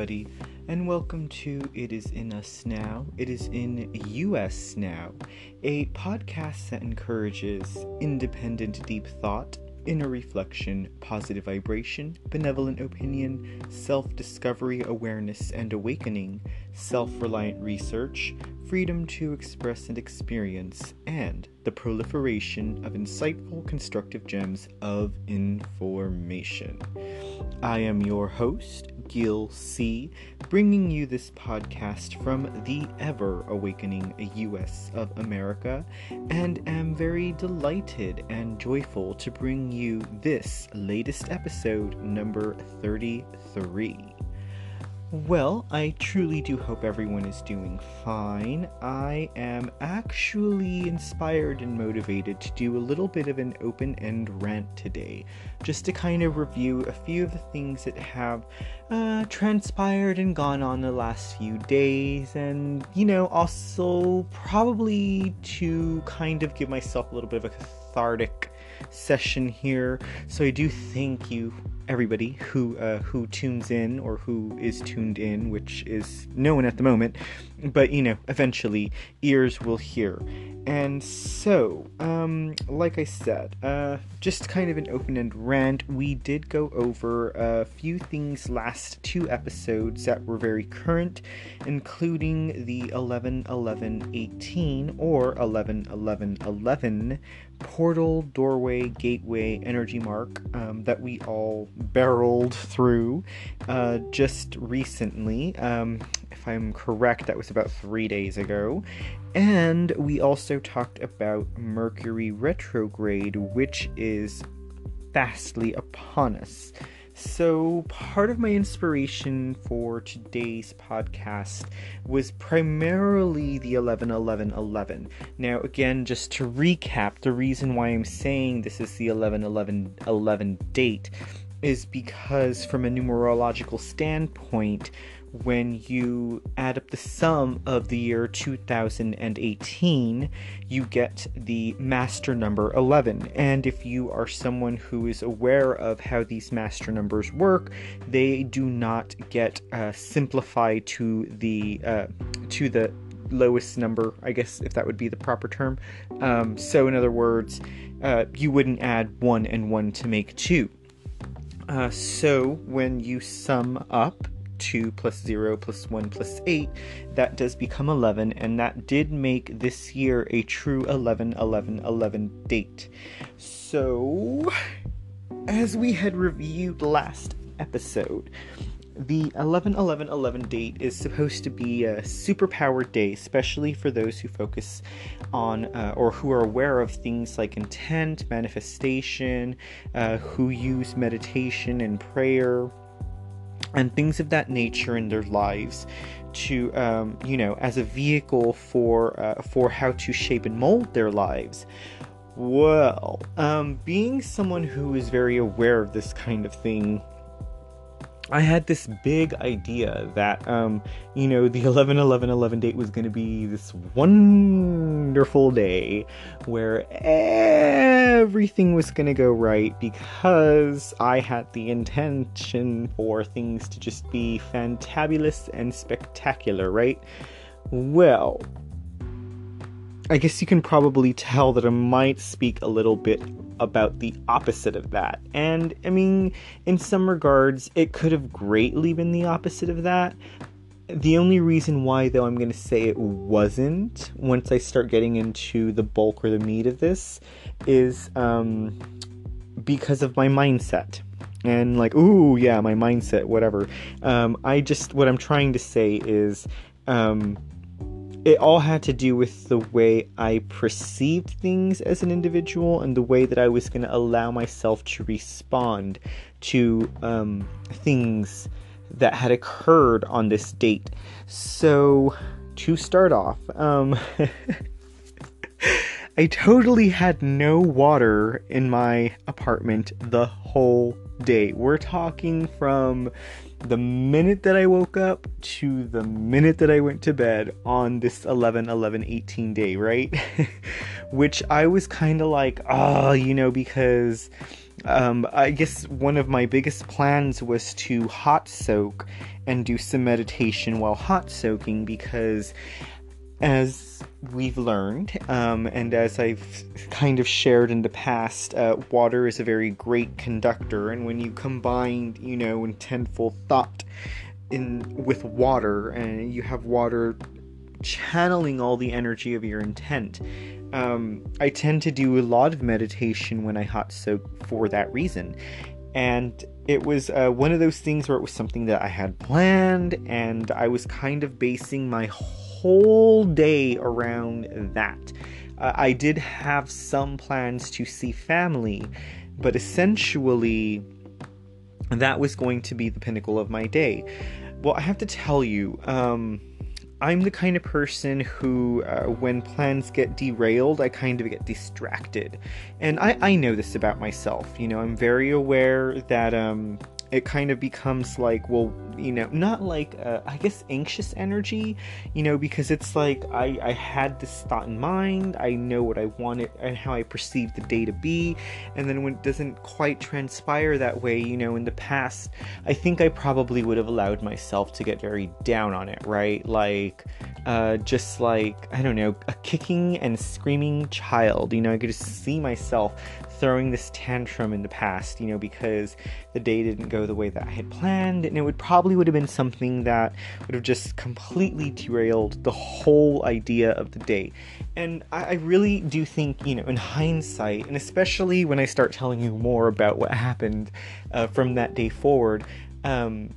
Everybody, and welcome to It Is In Us Now. It is in US Now, a podcast that encourages independent deep thought, inner reflection, positive vibration, benevolent opinion, self discovery, awareness, and awakening, self reliant research, freedom to express and experience, and the proliferation of insightful, constructive gems of information. I am your host, Gil C., bringing you this podcast from the ever awakening US of America, and am very delighted and joyful to bring you this latest episode, number 33. Well, I truly do hope everyone is doing fine. I am actually inspired and motivated to do a little bit of an open end rant today, just to kind of review a few of the things that have uh, transpired and gone on the last few days, and you know, also probably to kind of give myself a little bit of a cathartic session here. So I do thank you everybody who uh, who tunes in or who is tuned in, which is no one at the moment, but you know, eventually ears will hear. And so, um, like I said, uh, just kind of an open-end rant. We did go over a few things last two episodes that were very current, including the 11 11 18 or 11 11 11 portal, doorway, gateway, energy mark um, that we all barreled through uh, just recently. Um, if I'm correct, that was about three days ago. And we also talked about Mercury retrograde, which is fastly upon us. So, part of my inspiration for today's podcast was primarily the 11 11 11. Now, again, just to recap, the reason why I'm saying this is the 11 11 11 date is because, from a numerological standpoint, when you add up the sum of the year 2018, you get the master number 11. And if you are someone who is aware of how these master numbers work, they do not get uh, simplified to the uh, to the lowest number, I guess, if that would be the proper term. Um, so, in other words, uh, you wouldn't add one and one to make two. Uh, so, when you sum up 2 plus 0 plus 1 plus 8, that does become 11, and that did make this year a true 11 11 11 date. So, as we had reviewed last episode, the 11 11 11 date is supposed to be a superpowered day, especially for those who focus on uh, or who are aware of things like intent, manifestation, uh, who use meditation and prayer and things of that nature in their lives to um, you know as a vehicle for uh, for how to shape and mold their lives. Well um, being someone who is very aware of this kind of thing I had this big idea that, um, you know, the 11 11 11 date was going to be this wonderful day where everything was going to go right because I had the intention for things to just be fantabulous and spectacular, right? Well, I guess you can probably tell that I might speak a little bit about the opposite of that. And I mean, in some regards, it could have greatly been the opposite of that. The only reason why, though, I'm going to say it wasn't, once I start getting into the bulk or the meat of this, is um, because of my mindset. And, like, ooh, yeah, my mindset, whatever. Um, I just, what I'm trying to say is, um, it all had to do with the way I perceived things as an individual and the way that I was going to allow myself to respond to um, things that had occurred on this date. So, to start off, um, I totally had no water in my apartment the whole day. We're talking from the minute that I woke up to the minute that I went to bed on this 11 11 18 day, right? Which I was kind of like, oh, you know, because um, I guess one of my biggest plans was to hot soak and do some meditation while hot soaking because, as we've learned, um, and as I've kind of shared in the past, uh, water is a very great conductor, and when you combine, you know, intentful thought in with water, and you have water channeling all the energy of your intent. Um, I tend to do a lot of meditation when I hot soak for that reason. And it was uh, one of those things where it was something that I had planned, and I was kind of basing my whole day around that. Uh, I did have some plans to see family, but essentially, that was going to be the pinnacle of my day. Well, I have to tell you, um, I'm the kind of person who, uh, when plans get derailed, I kind of get distracted. And I, I know this about myself. You know, I'm very aware that um, it kind of becomes like, well, you know, not like, uh, I guess, anxious energy, you know, because it's like I, I had this thought in mind, I know what I wanted and how I perceive the day to be, and then when it doesn't quite transpire that way, you know, in the past, I think I probably would have allowed myself to get very down on it, right? Like, uh, just like, I don't know, a kicking and screaming child, you know, I could just see myself throwing this tantrum in the past, you know, because the day didn't go the way that I had planned, and it would probably would have been something that would have just completely derailed the whole idea of the day. And I, I really do think, you know, in hindsight, and especially when I start telling you more about what happened uh, from that day forward, um,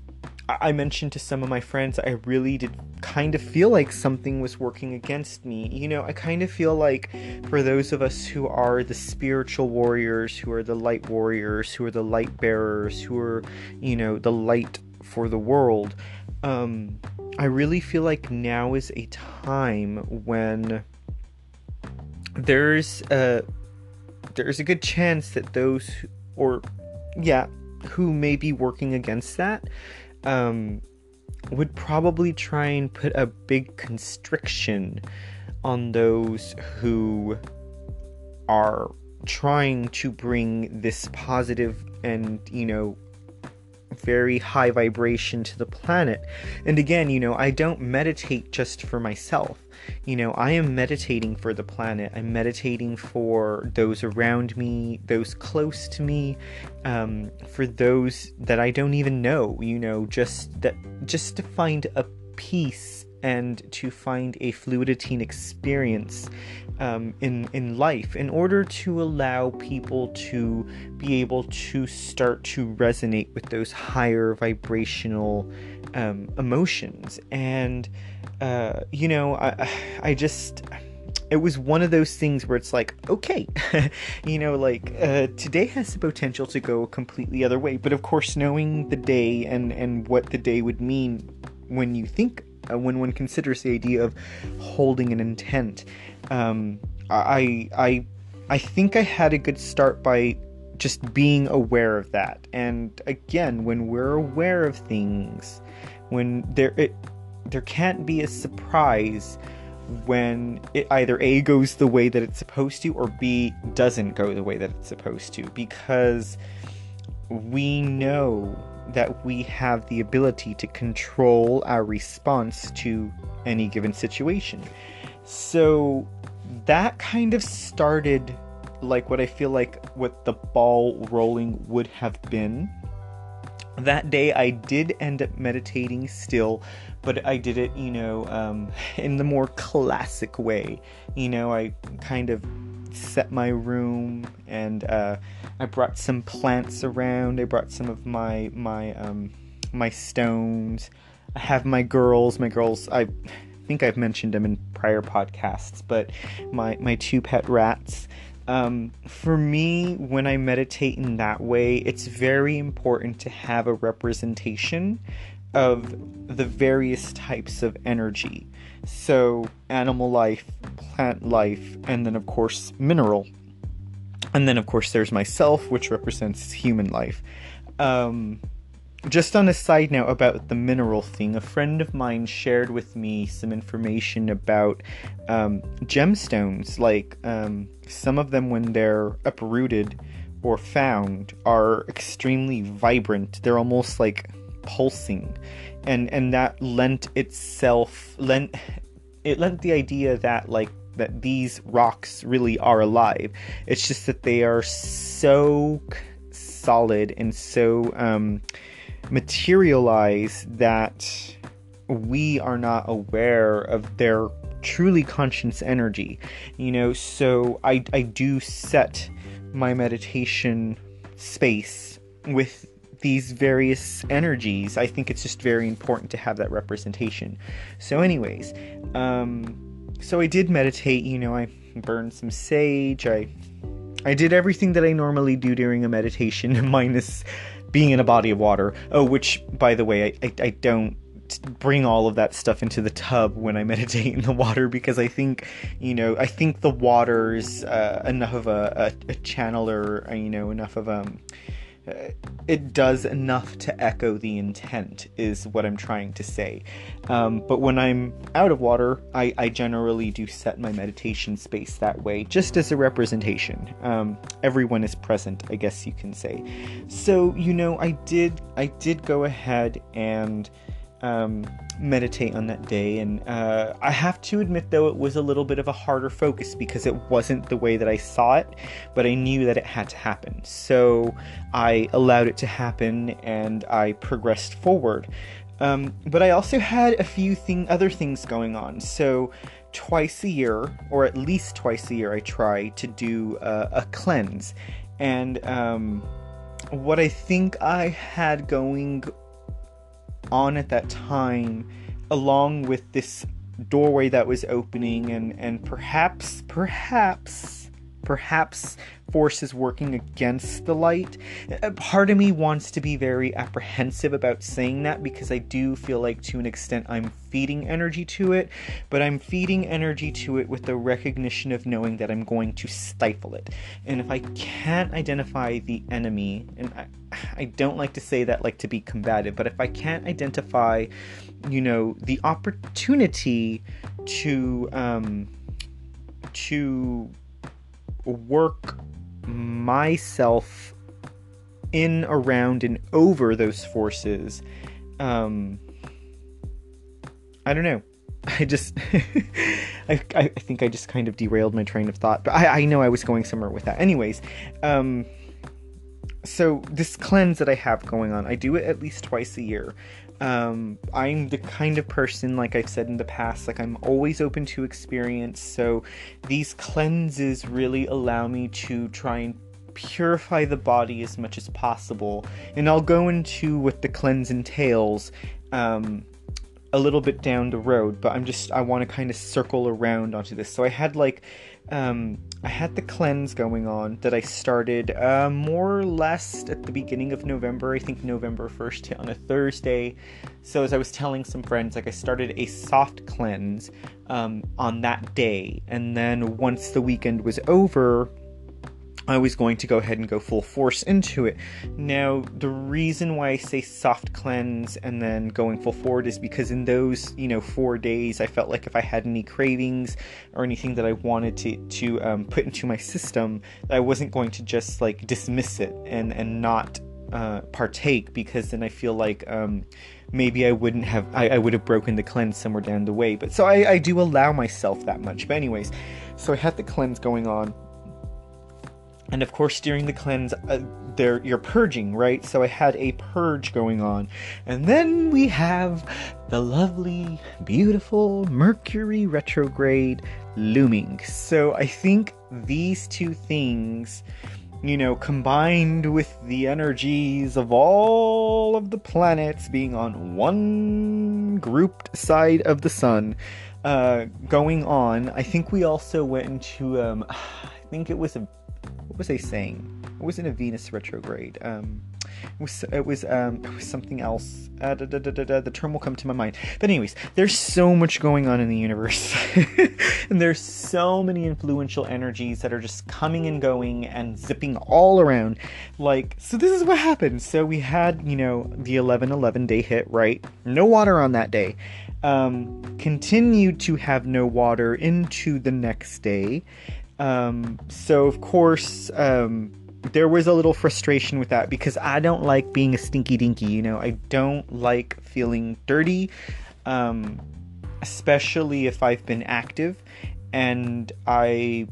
I mentioned to some of my friends I really did kind of feel like something was working against me. You know, I kind of feel like for those of us who are the spiritual warriors, who are the light warriors, who are the light bearers, who are, you know, the light for the world, um, I really feel like now is a time when there's a there's a good chance that those or yeah who may be working against that um, would probably try and put a big constriction on those who are trying to bring this positive and, you know, very high vibration to the planet. And again, you know, I don't meditate just for myself. You know, I am meditating for the planet. I'm meditating for those around me, those close to me, um, for those that I don't even know. You know, just that, just to find a peace and to find a fluidity experience um, in in life in order to allow people to be able to start to resonate with those higher vibrational um, emotions. And uh, you know I I just it was one of those things where it's like okay you know like uh, today has the potential to go a completely other way. But of course knowing the day and and what the day would mean when you think uh, when one considers the idea of holding an intent. Um, I I I think I had a good start by just being aware of that. And again, when we're aware of things, when there it there can't be a surprise when it either A goes the way that it's supposed to or B doesn't go the way that it's supposed to because we know that we have the ability to control our response to any given situation. So that kind of started like what I feel like what the ball rolling would have been. That day I did end up meditating still, but I did it, you know, um, in the more classic way. You know, I kind of set my room and uh, I brought some plants around. I brought some of my my um, my stones. I have my girls. My girls. I think I've mentioned them in prior podcasts, but my my two pet rats. Um, for me, when I meditate in that way, it's very important to have a representation of the various types of energy. So, animal life, plant life, and then, of course, mineral. And then, of course, there's myself, which represents human life. Um, just on a side note about the mineral thing, a friend of mine shared with me some information about um, gemstones. Like, um, some of them, when they're uprooted, or found are extremely vibrant. They're almost like pulsing. And and that lent itself lent it lent the idea that like that these rocks really are alive. It's just that they are so solid and so um, materialized that we are not aware of their truly conscious energy. You know, so I, I do set my meditation space with these various energies. I think it's just very important to have that representation. So, anyways, um, so I did meditate. You know, I burned some sage. I I did everything that I normally do during a meditation, minus being in a body of water. Oh, which, by the way, I, I, I don't bring all of that stuff into the tub when I meditate in the water because I think, you know, I think the water's uh, enough of a, a, a channeler, uh, you know, enough of um, it does enough to echo the intent is what i'm trying to say. Um, but when i'm out of water I, I, generally do set my meditation space that way just as a representation. Um, everyone is present i guess you can say. So you know i did i did go ahead and um, meditate on that day. And uh, I have to admit, though, it was a little bit of a harder focus because it wasn't the way that I saw it, but I knew that it had to happen. So I allowed it to happen and I progressed forward. Um, but I also had a few thing, other things going on. So twice a year, or at least twice a year, I try to do a cleanse. And um, what I think I had going on at that time, along with this doorway that was opening, and, and perhaps, perhaps, perhaps forces working against the light. A part of me wants to be very apprehensive about saying that because I do feel like to an extent I'm feeding energy to it, but I'm feeding energy to it with the recognition of knowing that I'm going to stifle it. And if I can't identify the enemy, and I, I don't like to say that like to be combative, but if I can't identify, you know, the opportunity to um to work myself in, around, and over those forces. Um, I don't know. I just, I, I think I just kind of derailed my train of thought, but I, I know I was going somewhere with that. Anyways, um, so this cleanse that I have going on, I do it at least twice a year. Um, I'm the kind of person, like I've said in the past, like I'm always open to experience. So these cleanses really allow me to try and purify the body as much as possible. And I'll go into what the cleanse entails um, a little bit down the road, but I'm just, I want to kind of circle around onto this. So I had like um, I had the cleanse going on that I started uh, more or less at the beginning of November. I think November 1st on a Thursday. So, as I was telling some friends, like I started a soft cleanse um, on that day. And then once the weekend was over, I was going to go ahead and go full force into it. Now, the reason why I say soft cleanse and then going full forward is because in those, you know, four days, I felt like if I had any cravings or anything that I wanted to to um, put into my system, I wasn't going to just like dismiss it and and not uh, partake because then I feel like um, maybe I wouldn't have I, I, would have broken the cleanse somewhere down the way. But so I, I do allow myself that much. But anyways, so I had the cleanse going on and of course during the cleanse uh, there you're purging right? So i had a purge going on. And then we have the lovely beautiful mercury retrograde looming. So i think these two things you know combined with the energies of all of the planets being on one grouped side of the sun uh, going on i think we also went into um, i think it was a what was I saying? It wasn't a Venus retrograde. Um, it was it was um it was something else. Uh, da, da, da, the term will come to my mind. But anyways, there's so much going on in the universe, and there's so many influential energies that are just coming and going and zipping all around. Like so, this is what happened. So we had you know the 11-11 day hit right. No water on that day. Um, continued to have no water into the next day um, so of course, um, there was a little frustration with that because I don't like being a stinky dinky, you know. I don't like feeling dirty, um, especially if I've been active and I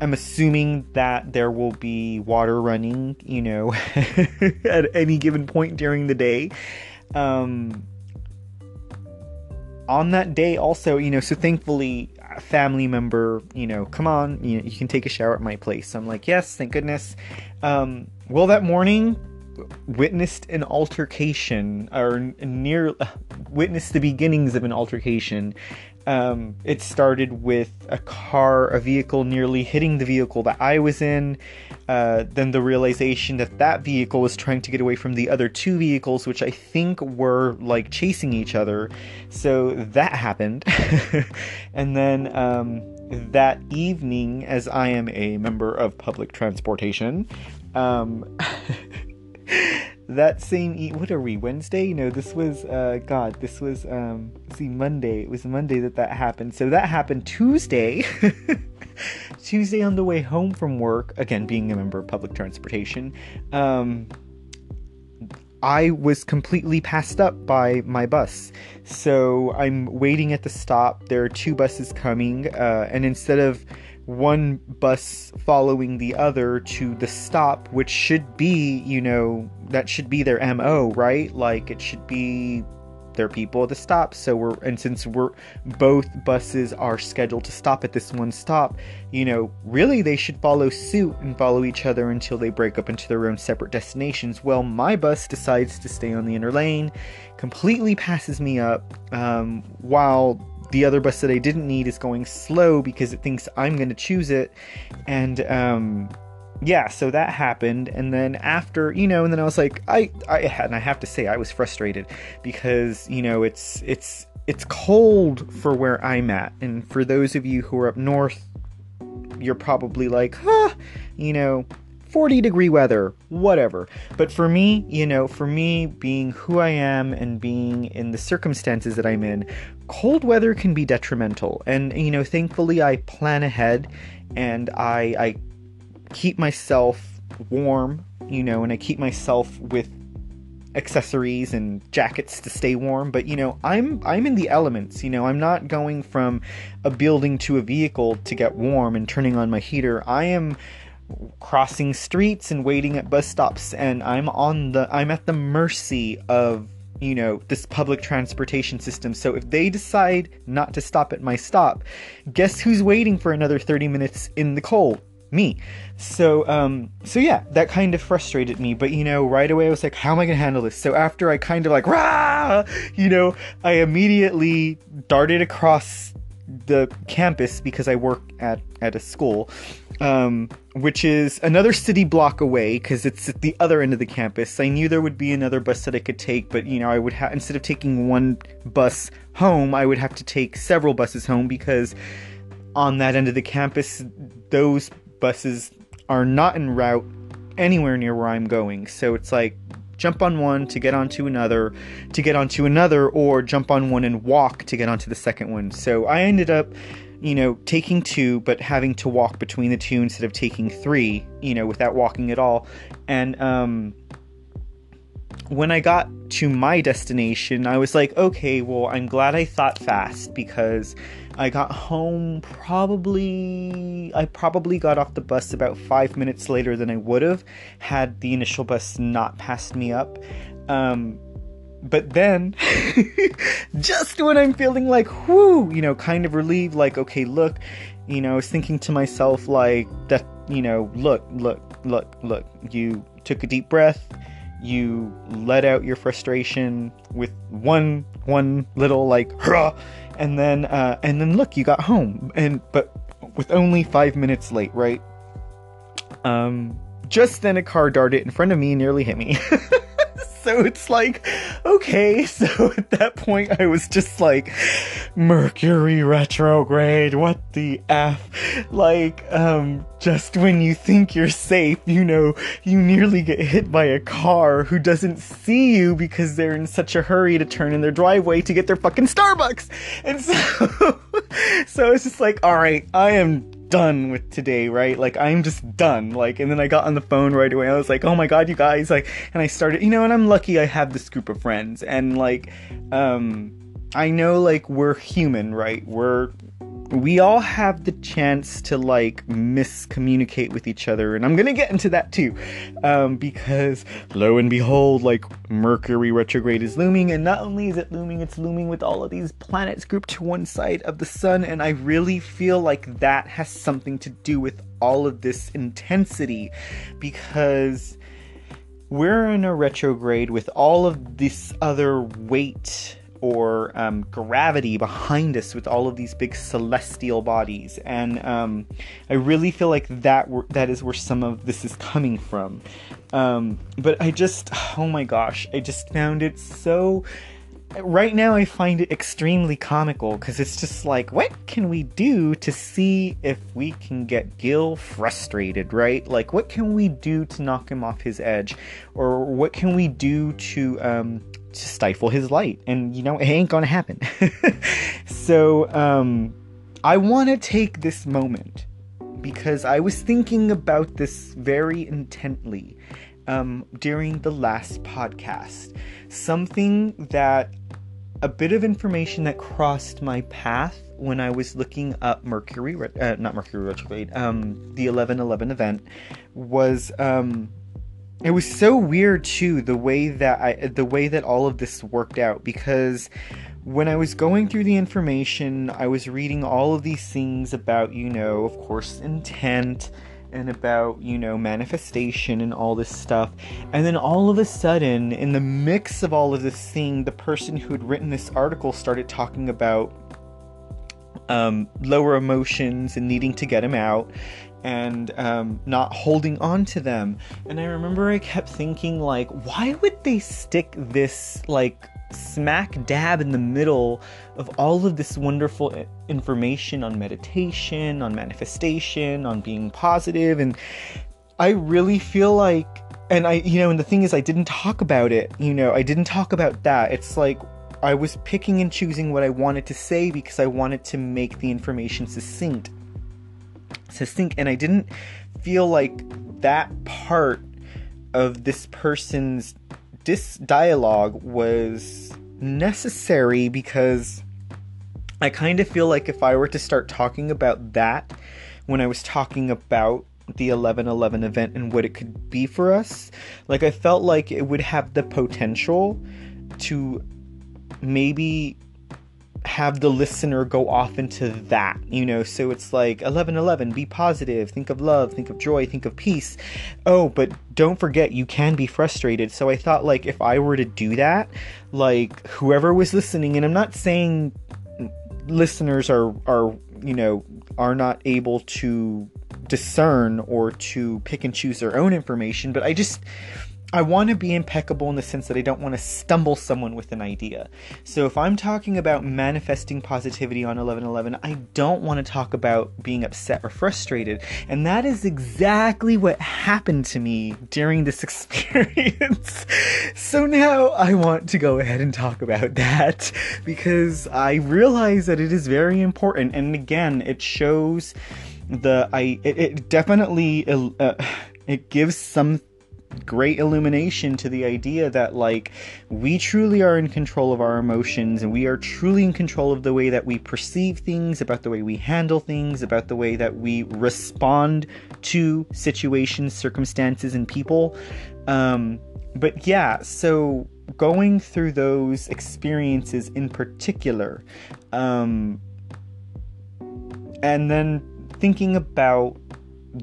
am assuming that there will be water running, you know, at any given point during the day. Um, on that day, also, you know, so thankfully, family member, you know, come on, you know, you can take a shower at my place. So I'm like, yes, thank goodness. Um, well, that morning, witnessed an altercation or near witnessed the beginnings of an altercation um, it started with a car, a vehicle nearly hitting the vehicle that I was in. Uh, then the realization that that vehicle was trying to get away from the other two vehicles, which I think were like chasing each other. So that happened. and then um, that evening, as I am a member of public transportation, um, that same e- what are we Wednesday? No, this was uh God, this was um see Monday. It was Monday that that happened. So that happened Tuesday. Tuesday on the way home from work, again being a member of public transportation. Um I was completely passed up by my bus. So I'm waiting at the stop. There are two buses coming, uh, and instead of one bus following the other to the stop, which should be, you know, that should be their MO, right? Like it should be their people at the stop. So we're, and since we're both buses are scheduled to stop at this one stop, you know, really they should follow suit and follow each other until they break up into their own separate destinations. Well, my bus decides to stay on the inner lane, completely passes me up, um, while the other bus that I didn't need is going slow because it thinks I'm going to choose it. And um, yeah, so that happened. And then after, you know, and then I was like, I, I had, and I have to say, I was frustrated because, you know, it's, it's, it's cold for where I'm at. And for those of you who are up north, you're probably like, huh, you know, 40 degree weather, whatever. But for me, you know, for me being who I am and being in the circumstances that I'm in, cold weather can be detrimental. And, you know, thankfully I plan ahead and I, I keep myself warm, you know, and I keep myself with accessories and jackets to stay warm but you know i'm i'm in the elements you know i'm not going from a building to a vehicle to get warm and turning on my heater i am crossing streets and waiting at bus stops and I'm on the I'm at the mercy of you know this public transportation system. So if they decide not to stop at my stop guess who's waiting for another 30 minutes in the cold? Me. So um so yeah that kind of frustrated me. But you know right away i was like how am i gonna handle this? So after i kind of like rah! you know i immediately darted across the campus because i work at at a school um, which is another city block away because it's at the other end of the campus. I knew there would be another bus that I could take, but you know, I would have instead of taking one bus home, I would have to take several buses home because on that end of the campus, those buses are not en route anywhere near where I'm going. So it's like jump on one to get onto another, to get onto another, or jump on one and walk to get onto the second one. So I ended up you know, taking two, but having to walk between the two instead of taking three, you know, without walking at all. And um, when I got to my destination, I was like, okay, well, I'm glad I thought fast because I got home probably, I probably got off the bus about five minutes later than I would have had the initial bus not passed me up. Um, but then, just when I'm feeling like, whoo, you know, kind of relieved, like, okay, look, you know, I was thinking to myself, like, that, you know, look, look, look, look, you took a deep breath, you let out your frustration with one, one little, like, hurrah, and then, uh, and then look, you got home, and, but with only five minutes late, right? Um, just then a car darted in front of me and nearly hit me. so it's like, okay. So at that point, I was just like, Mercury retrograde, what the F? Like, um, just when you think you're safe, you know, you nearly get hit by a car who doesn't see you because they're in such a hurry to turn in their driveway to get their fucking Starbucks. And so, so it's just like, alright, I am done with today, right? Like I'm just done. Like and then I got on the phone right away. I was like, "Oh my god, you guys." Like and I started, you know, and I'm lucky I have this group of friends and like um I know like we're human, right? We're we all have the chance to like miscommunicate with each other and i'm gonna get into that too. Um, because lo and behold like mercury retrograde is looming and not only is it looming it's looming with all of these planets grouped to one side of the sun and i really feel like that has something to do with all of this intensity because we're in a retrograde with all of this other weight or um, gravity behind us with all of these big celestial bodies, and um, I really feel like that that is where some of this is coming from. Um, but I just, oh my gosh, I just found it so. Right now, I find it extremely comical because it's just like, what can we do to see if we can get Gil frustrated, right? Like, what can we do to knock him off his edge? Or what can we do to um, to stifle his light. And you know, it ain't gonna happen. so um, I want to take this moment because I was thinking about this very intently um, during the last podcast. Something that a bit of information that crossed my path when I was looking up Mercury, uh, not Mercury retrograde, um, the 1111 event was um, it was so weird too the way that I the way that all of this worked out because when I was going through the information, I was reading all of these things about, you know, of course, intent and about, you know, manifestation and all this stuff. And then all of a sudden, in the mix of all of this thing, the person who had written this article started talking about um, lower emotions and needing to get them out and um, not holding on to them. And I remember I kept thinking, like, why would they stick this, like, smack dab in the middle of all of this wonderful information on meditation, on manifestation, on being positive? And I really feel like, and I, you know, and the thing is, I didn't talk about it, you know, I didn't talk about that. It's like, I was picking and choosing what I wanted to say because I wanted to make the information succinct succinct and I didn't feel like that part of this person's dis dialogue was necessary because I kind of feel like if I were to start talking about that when I was talking about the 1111 event and what it could be for us, like I felt like it would have the potential to maybe have the listener go off into that, you know. So it's like 1111, be positive, think of love, think of joy, think of peace. Oh, but don't forget you can be frustrated. So I thought like if I were to do that, like whoever was listening and I'm not saying listeners are are, you know, are not able to discern or to pick and choose their own information, but I just I want to be impeccable in the sense that I don't want to stumble someone with an idea. So if I'm talking about manifesting positivity on 1111, I don't want to talk about being upset or frustrated. And that is exactly what happened to me during this experience. so now I want to go ahead and talk about that because I realize that it is very important. And again, it shows the I it, it definitely uh, it gives some great illumination to the idea that like we truly are in control of our emotions and we are truly in control of the way that we perceive things about the way we handle things about the way that we respond to situations circumstances and people. Um but yeah so going through those experiences in particular um and then thinking about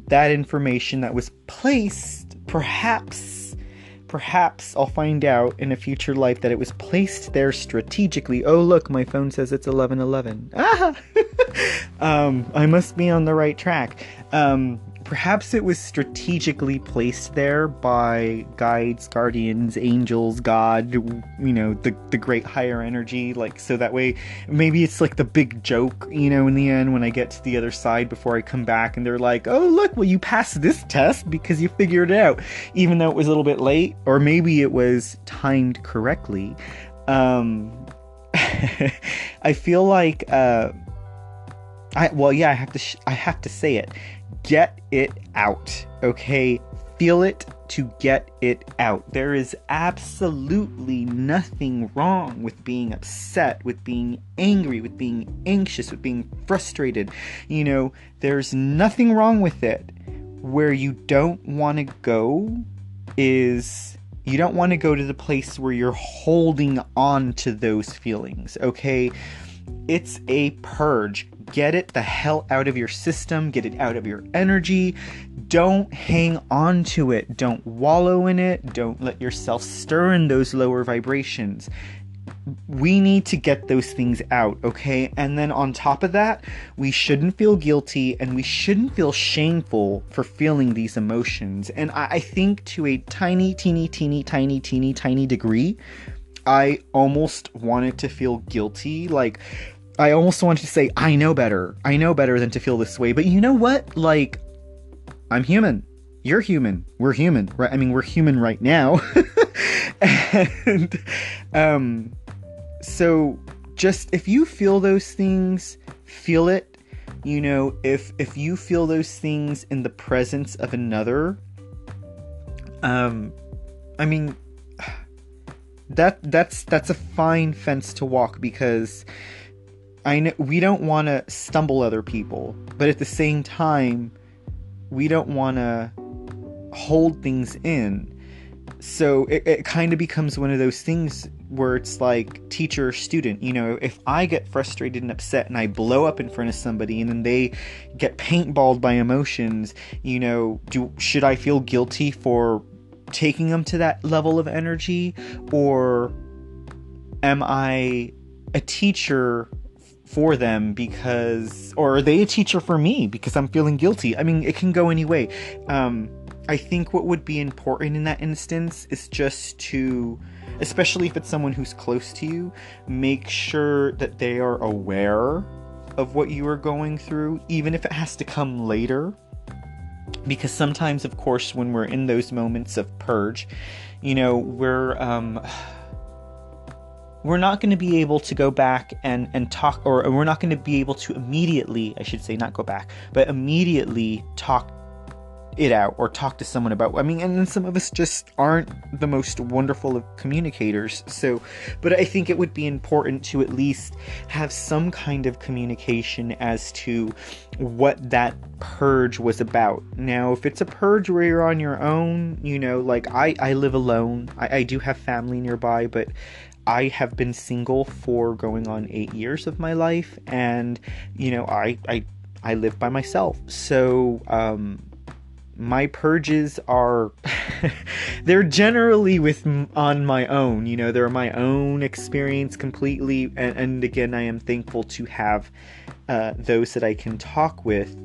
that information that was placed perhaps perhaps I'll find out in a future life that it was placed there strategically. Oh, look, my phone says it's 1111. Ah! um, I must be on the right track. Um, Perhaps it was strategically placed there by guides, guardians, angels, God, you know, the the great higher energy, like so that way maybe it's like the big joke, you know, in the end when I get to the other side before I come back and they're like, "Oh, look, well you passed this test because you figured it out," even though it was a little bit late or maybe it was timed correctly. Um I feel like uh I well, yeah, I have to sh- I have to say it. Get it out. Okay? Feel it to get it out. There is absolutely nothing wrong with being upset, with being angry, with being anxious, with being frustrated. You know, there's nothing wrong with it. Where you don't want to go is you don't want to go to the place where you're holding on to those feelings, okay? It's a purge. Get it the hell out of your system, get it out of your energy. Don't hang on to it. Don't wallow in it. Don't let yourself stir in those lower vibrations. We need to get those things out, okay? And then on top of that, we shouldn't feel guilty and we shouldn't feel shameful for feeling these emotions. And I, I think to a tiny, teeny, teeny, tiny, teeny, tiny degree, I almost wanted to feel guilty. Like, I almost wanted to say, I know better. I know better than to feel this way. But you know what? Like, I'm human. You're human. We're human, right? I mean, we're human right now. and, um, so just if you feel those things, feel it. You know, if if you feel those things in the presence of another, um, I mean, that that's that's a fine fence to walk because I know we don't want to stumble other people, but at the same time, we don't want to hold things in. So it, it kind of becomes one of those things where it's like teacher student. You know, if I get frustrated and upset and I blow up in front of somebody and then they get paintballed by emotions, you know, do should I feel guilty for taking them to that level of energy or am I a teacher for them because or are they a teacher for me because I'm feeling guilty? I mean, it can go any way. Um, I think what would be important in that instance is just to, especially if it's someone who's close to you, make sure that they are aware of what you are going through, even if it has to come later. Because sometimes, of course, when we're in those moments of purge, you know, we're um, we're not going to be able to go back and, and talk, or we're not going to be able to immediately, I should say, not go back, but immediately talk it out or talk to someone about i mean and some of us just aren't the most wonderful of communicators so but i think it would be important to at least have some kind of communication as to what that purge was about now if it's a purge where you're on your own you know like i i live alone i, I do have family nearby but I have been single for going on eight years of my life, and you know, I I I live by myself. So um, my purges are they're generally with on my own. You know, they're my own experience completely, and, and again, I am thankful to have uh, those that I can talk with.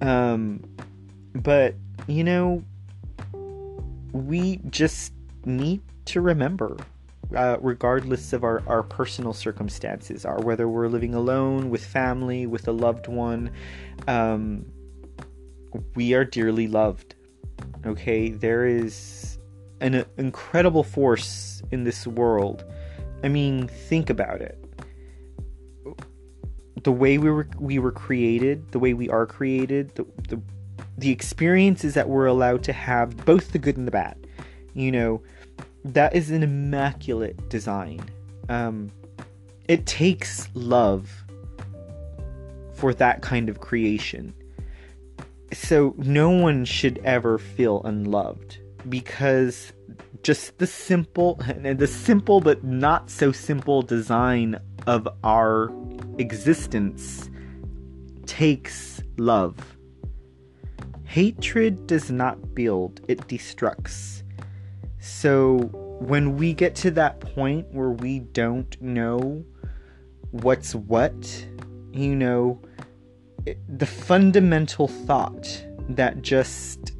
Um, but you know, we just need to remember uh, regardless of our, our personal circumstances, or whether we're living alone, with family, with a loved one, um, we are dearly loved. Okay, there is an incredible force in this world. I mean, think about it. The way we were we were created, the way we are created, the the, the experiences that we're allowed to have, both the good and the bad. You know, that is an immaculate design. Um, it takes love for that kind of creation. So no one should ever feel unloved because just the simple and the simple but not so simple design of our existence takes love. Hatred does not build, it destructs. So when we get to that point where we don't know what's what, you know, the fundamental thought that just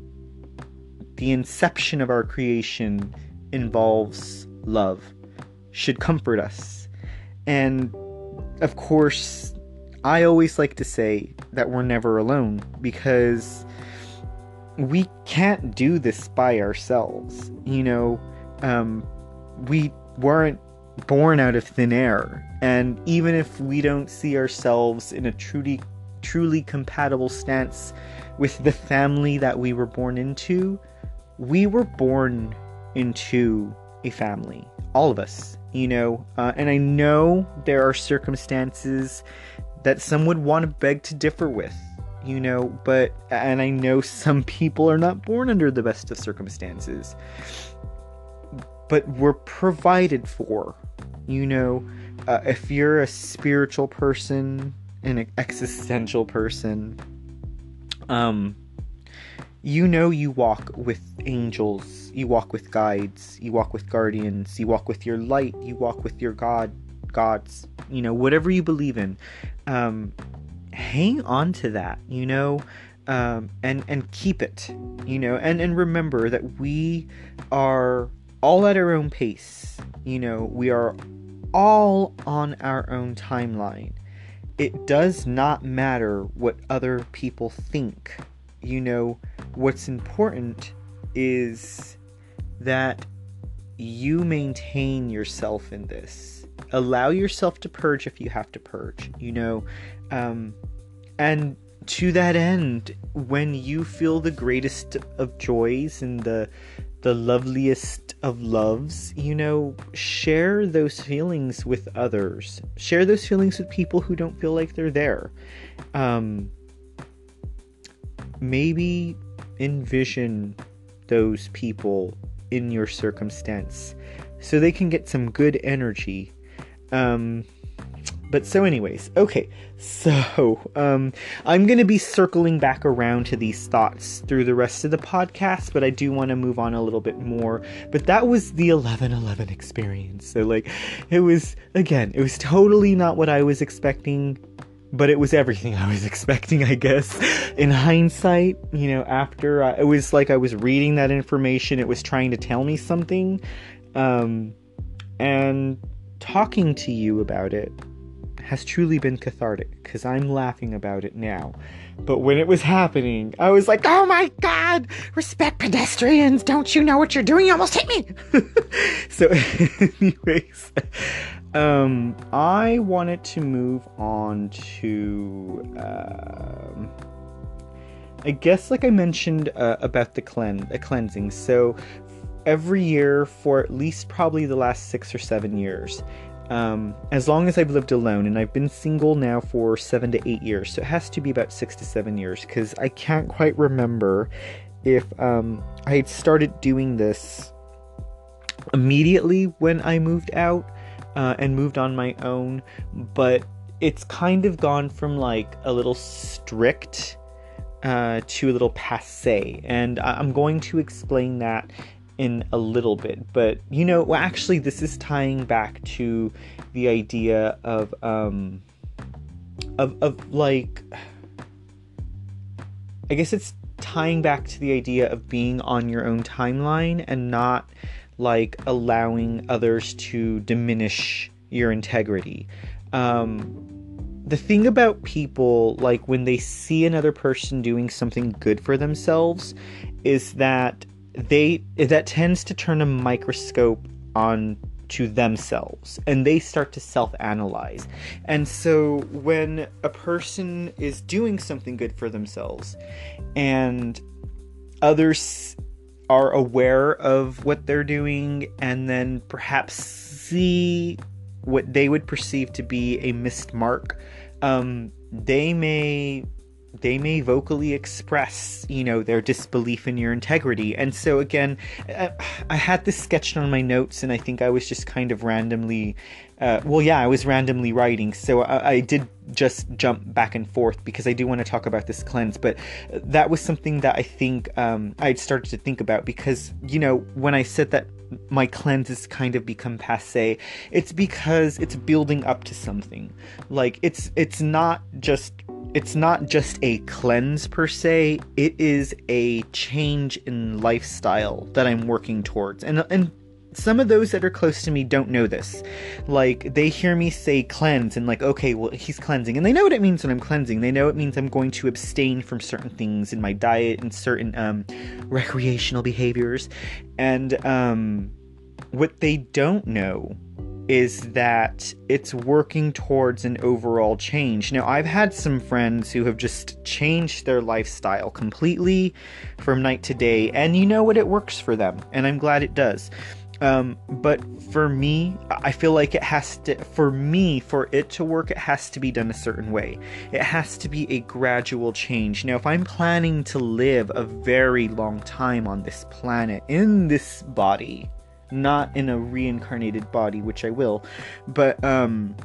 the inception of our creation involves love should comfort us. And of course, I always like to say that we're never alone because we can't do this by ourselves. You know, um, we weren't born out of thin air. And even if we don't see ourselves in a truly truly compatible stance with the family that we were born into. We were born into a family, all of us, you know. Uh, and I know there are circumstances that some would want to beg to differ with, you know, but, and I know some people are not born under the best of circumstances, but we're provided for, you know. Uh, if you're a spiritual person, an existential person, um, you know you walk with angels, you walk with guides, you walk with guardians, you walk with your light, you walk with your God, gods, you know, whatever you believe in. Um, hang on to that, you know, um, and and keep it, you know, and and remember that we are all at our own pace. You know, we are all on our own timeline. It does not matter what other people think. You know, what's important is that you maintain yourself in this. Allow yourself to purge if you have to purge, you know. Um, and to that end, when you feel the greatest of joys and the the loveliest of loves, you know, share those feelings with others. Share those feelings with people who don't feel like they're there. Um, maybe envision those people in your circumstance so they can get some good energy. Um, but so, anyways, okay, so um, I'm going to be circling back around to these thoughts through the rest of the podcast, but I do want to move on a little bit more. But that was the 1111 experience. So, like, it was, again, it was totally not what I was expecting, but it was everything I was expecting, I guess. In hindsight, you know, after I, it was like I was reading that information, it was trying to tell me something. Um, and talking to you about it has truly been cathartic because I'm laughing about it now. But when it was happening, I was like, oh my god, respect pedestrians. Don't you know what you're doing? You almost hit me. so, anyways, um, I wanted to move on to, um, I guess, like I mentioned uh, about the clean, the cleansing. So, every year for at least probably the last six or seven years, um, as long as I've lived alone, and I've been single now for seven to eight years, so it has to be about six to seven years, because I can't quite remember if um, I had started doing this immediately when I moved out uh, and moved on my own, but it's kind of gone from like a little strict uh, to a little passe, and I'm going to explain that in a little bit. But you know, well, actually, this is tying back to the idea of um, of of like, I guess it's tying back to the idea of being on your own timeline and not like allowing others to diminish your integrity. Um, the thing about people, like when they see another person doing something good for themselves, is that they that tends to turn a microscope on to themselves and they start to self-analyze. And so when a person is doing something good for themselves and others are aware of what they're doing and then perhaps see what they would perceive to be a missed mark, um, they may they may vocally express, you know, their disbelief in your integrity. And so, again, uh, I had this sketched on my notes, and I think I was just kind of randomly, uh, well, yeah, I was randomly writing. So I, I, did just jump back and forth because I do want to talk about this cleanse. But that was something that I think um, I'd started to think about because, you know, when I said that my cleanse has kind of become passe it's because it's building up to something like it's it's not just it's not just a cleanse per se it is a change in lifestyle that i'm working towards. And and some of those that are close to me don't know this. Like they hear me say cleanse and like okay well he's cleansing. And they know what it means when i'm cleansing. They know it means i'm going to abstain from certain things in my diet and certain um recreational behaviors. And um what they don't know is that it's working towards an overall change. Now, I've had some friends who have just changed their lifestyle completely from night to day, and you know what? It works for them, and I'm glad it does. Um, but for me, I feel like it has to, for me, for it to work, it has to be done a certain way. It has to be a gradual change. Now, if I'm planning to live a very long time on this planet, in this body, not in a reincarnated body, which I will, but, um,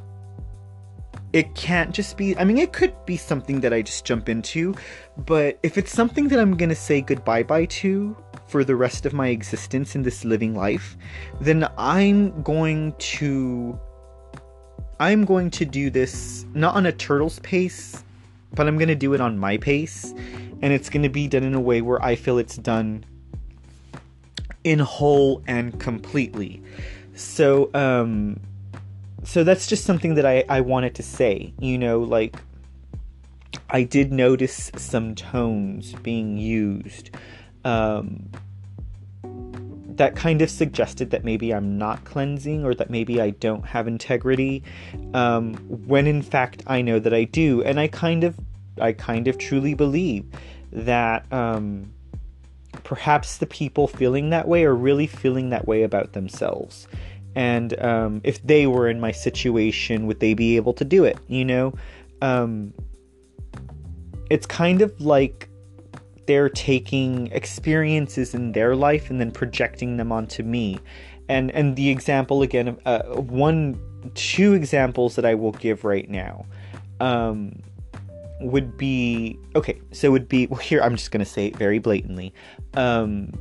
it can't just be i mean it could be something that i just jump into but if it's something that i'm gonna say goodbye bye to for the rest of my existence in this living life, then I'm going to I'm going to do this not on a turtle's pace, but I'm going to do it on my pace and it's going to be done in a way where I feel it's done in whole and completely. So um so that's just something that I I wanted to say, you know, like I did notice some tones being used um, that kind of suggested that maybe I'm not cleansing or that maybe I don't have integrity, um, when in fact I know that I do, and I kind of, I kind of truly believe that um, perhaps the people feeling that way are really feeling that way about themselves. And um, if they were in my situation, would they be able to do it? You know, um, it's kind of like they're taking experiences in their life and then projecting them onto me. And and the example again, uh, one two examples that I will give right now. Um, would be okay so would be well here i'm just going to say it very blatantly. Um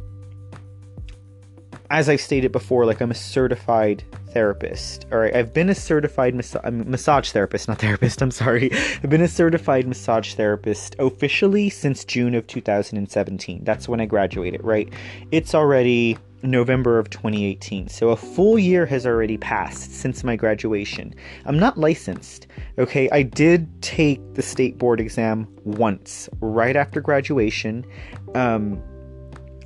as i've stated before like i'm a certified therapist. All right, I've been a certified mas- massage therapist, not therapist. I'm sorry. I've been a certified massage therapist officially since June of 2017. That's when I graduated. Right? It's already November of 2018. So a full year has already passed since my graduation. I'm not licensed. Okay, I did take the state board exam once right after graduation. Um,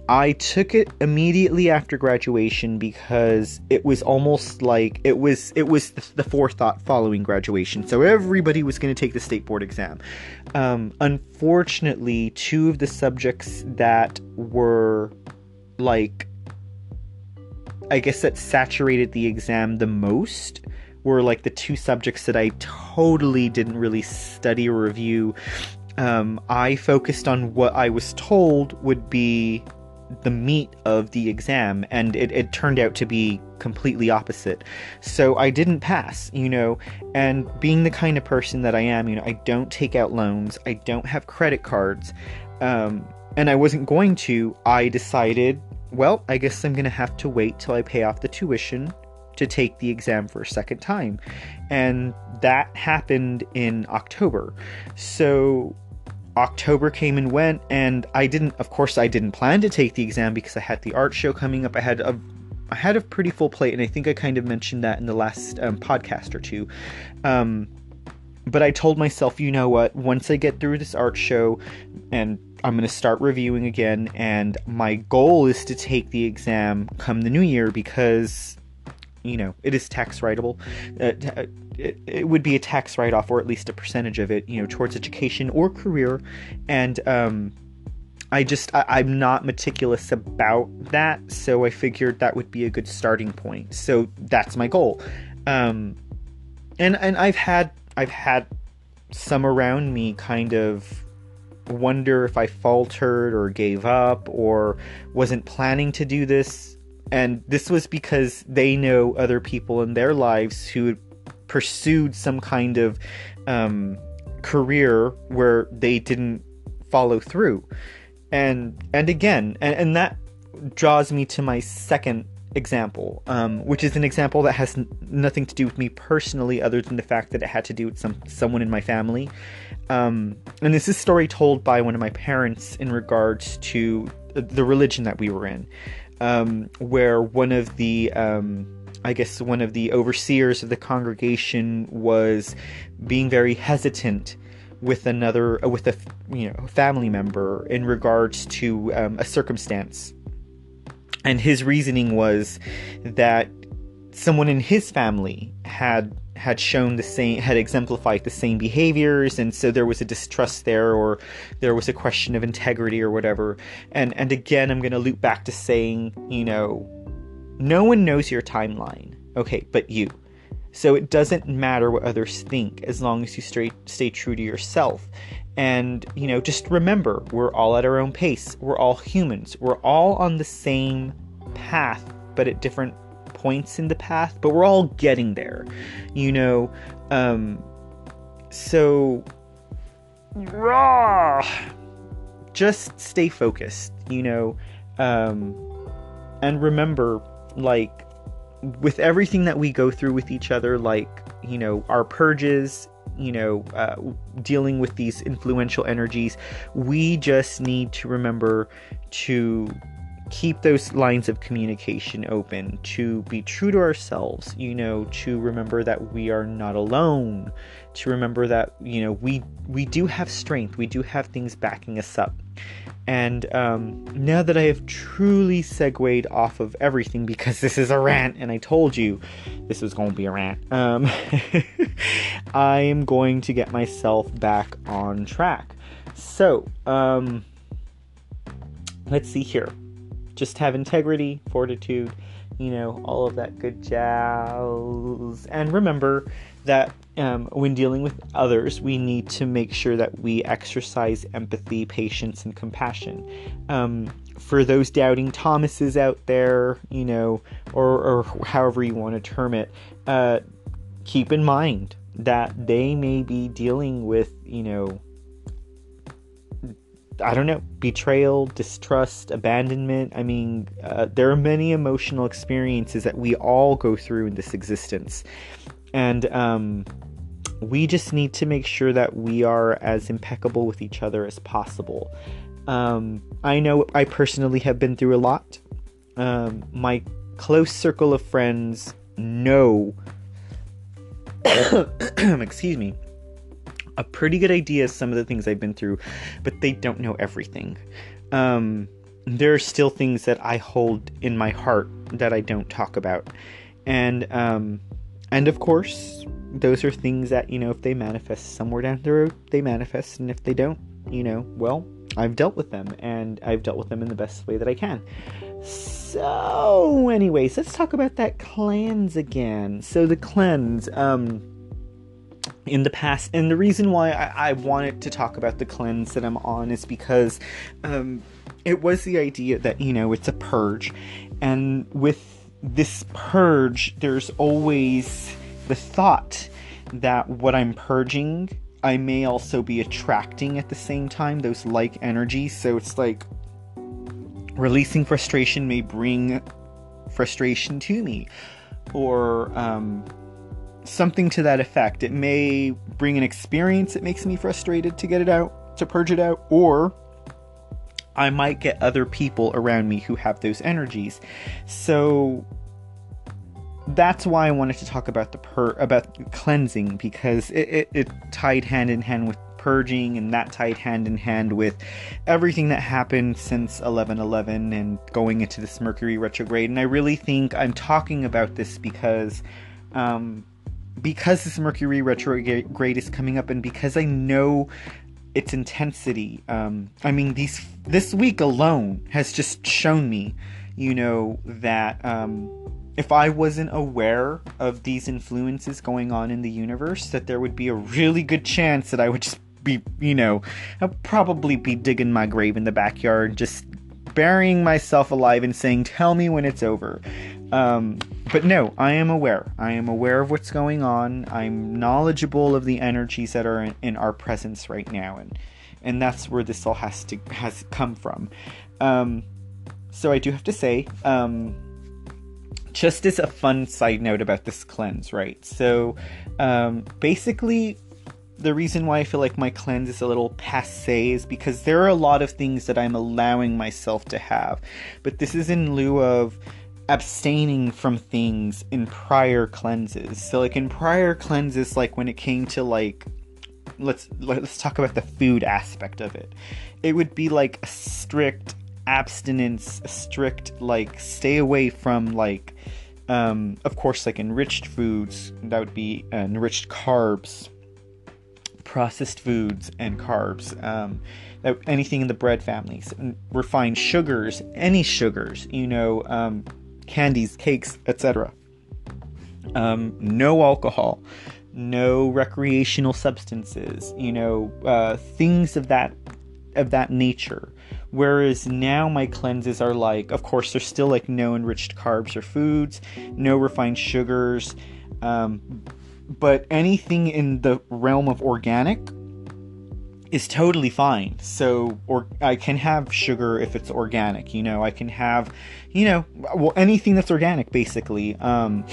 I took it immediately after graduation because it was almost like it was it was the, forethought following graduation. So everybody was going to take the state board exam. Um, unfortunately, two of the subjects that were like I guess that saturated the exam the most were like the two subjects that I totally didn't really study or review. Um, I focused on what I was told would be the meat of the exam and it, it turned out to be completely opposite. So i didn't pass you know and being the kind of person that i am you know i don't take out loans i don't have credit cards um, and i wasn't going to i decided well i guess i'm gonna have to wait till i pay off the tuition to take the exam for a second time. And that happened in october. So October came and went, and I didn't, of course, I didn't plan to take the exam because I had the art show coming up. I had a, I had a pretty full plate, and I think I kind of mentioned that in the last um, podcast or two. Um, but I told myself, you know what? Once I get through this art show, and I'm going to start reviewing again, and my goal is to take the exam come the new year because, you know, it is tax writable. Uh, it, it would be a tax write-off or at least a percentage of it you know towards education or career. And um, i just I, am not meticulous about that so i figured that would be a good starting point. So that's my goal. Um, and and i've had i've had some around me kind of wonder if i faltered or gave up or wasn't planning to do this and this was because they know other people in their lives who pursued some kind of um, career where they didn't follow through. And and again and, and that draws me to my second example um, which is an example that has n- nothing to do with me personally other than the fact that it had to do with some someone in my family. Um, and this is a story told by one of my parents in regards to the religion that we were in um, where one of the um, I guess one of the overseers of the congregation was being very hesitant with another uh, with a you know family member in regards to um, a circumstance. And his reasoning was that someone in his family had had shown the same had exemplified the same behaviors and so there was a distrust there or there was a question of integrity or whatever. And and again i'm going to loop back to saying you know no one knows your timeline okay but you. So it doesn't matter what others think as long as you stay stay true to yourself. And you know just remember we're all at our own pace. We're all humans. We're all on the same path but at different points in the path, but we're all getting there, you know. Um, so, rah, just stay focused, you know, um, and remember, like, with everything that we go through with each other, like, you know, our purges, you know, uh, dealing with these influential energies, we just need to remember to keep those lines of communication open, to be true to ourselves, you know, to remember that we are not alone, to remember that, you know, we we do have strength, we do have things backing us up. And um, now that I have truly segued off of everything because this is a rant, and I told you this was going to be a rant, um, I am going to get myself back on track. So, um, let's see here just have integrity, fortitude, you know, all of that good jazz. And remember that um, when dealing with others, we need to make sure that we exercise empathy, patience, and compassion. Um, for those doubting Thomases out there, you know, or, or however you want to term it, uh, keep in mind that they may be dealing with, you know, I don't know, betrayal, distrust, abandonment. I mean, uh, there are many emotional experiences that we all go through in this existence. And um, we just need to make sure that we are as impeccable with each other as possible. Um, I know I personally have been through a lot. Um, my close circle of friends know, excuse me, a pretty good idea of some of the things I've been through, but they don't know everything. Um, there are still things that I hold in my heart that I don't talk about, and um, and of course, those are things that you know if they manifest somewhere down the road, they manifest, and if they don't, you know, well, I've dealt with them, and I've dealt with them in the best way that I can. So, anyways, let's talk about that cleanse again. So the cleanse, um in the past. And the reason why I, I, wanted to talk about the cleanse that i'm on is because um, it was the idea that you know it's a purge. And with this purge there's always the thought that what i'm purging i may also be attracting at the same time those like energies. So it's like releasing frustration may bring frustration to me. Or um, something to that effect. It may bring an experience that makes me frustrated to get it out, to purge it out, or I might get other people around me who have those energies. So that's why I wanted to talk about the per about cleansing because it, it, it tied hand in hand with purging and that tied hand in hand with everything that happened since 1111 and going into this Mercury retrograde. And I really think I'm talking about this because um, because this Mercury retrograde is coming up, and because I know its intensity, um, I mean, these this week alone has just shown me, you know, that um, if I wasn't aware of these influences going on in the universe, that there would be a really good chance that I would just be, you know, I'd probably be digging my grave in the backyard, just burying myself alive and saying, "Tell me when it's over." Um, but no, I am aware. I am aware of what's going on. I'm knowledgeable of the energies that are in, in our presence right now, and and that's where this all has to has come from. Um, so I do have to say, um, just as a fun side note about this cleanse, right? So um, basically, the reason why I feel like my cleanse is a little passe is because there are a lot of things that I'm allowing myself to have, but this is in lieu of abstaining from things in prior cleanses. So like in prior cleanses like when it came to like let's let's talk about the food aspect of it. It would be like a strict abstinence, a strict like stay away from like Um, of course, like enriched foods, that would be uh, enriched carbs, processed foods and carbs, um, anything in the bread families, refined sugars, any sugars, you know, um, candies, cakes, etc. Um, no alcohol, no recreational substances, you know, uh, things of that of that nature. Whereas now my cleanses are like, of course, there's still like no enriched carbs or foods, no refined sugars, um, but anything in the realm of organic is totally fine. So, or I can have sugar if it's organic. You know, I can have, you know, well anything that's organic basically. Um,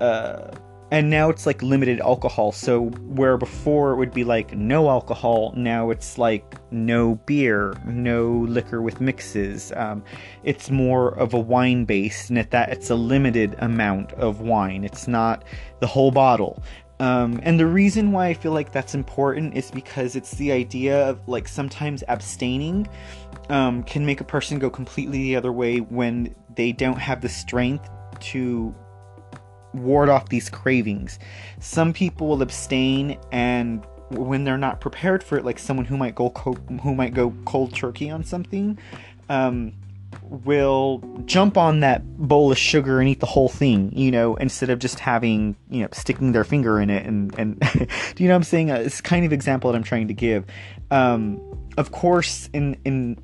uh, and now it's like limited alcohol. So where before it would be like no alcohol, now it's like no beer, no liquor with mixes. Um, it's more of a wine base, and at that it's a limited amount of wine. It's not the whole bottle. Um, and the reason why I feel like that's important is because it's the idea of like sometimes abstaining um, can make a person go completely the other way when they don't have the strength to ward off these cravings. Some people will abstain and when they're not prepared for it, like someone who might go who might go cold turkey on something, um, will jump on that bowl of sugar and eat the whole thing, you know, instead of just having, you know, sticking their finger in it. And, and do you know what I'm saying? It's kind of example that I'm trying to give. Um, of course, in, in,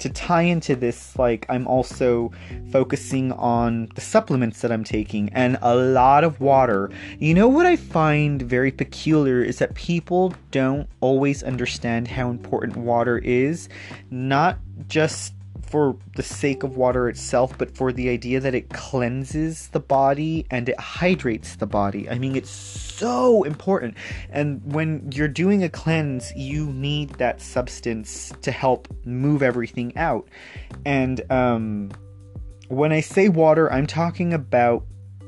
to tie into this, like, I'm also focusing on the supplements that I'm taking and a lot of water. You know what I find very peculiar is that people don't always understand how important water is, not just for the sake of water itself, but for the idea that it cleanses the body and it hydrates the body. I mean, it's so important. And when you're doing a cleanse, you need that substance to help move everything out. And um, when I say water, I'm talking about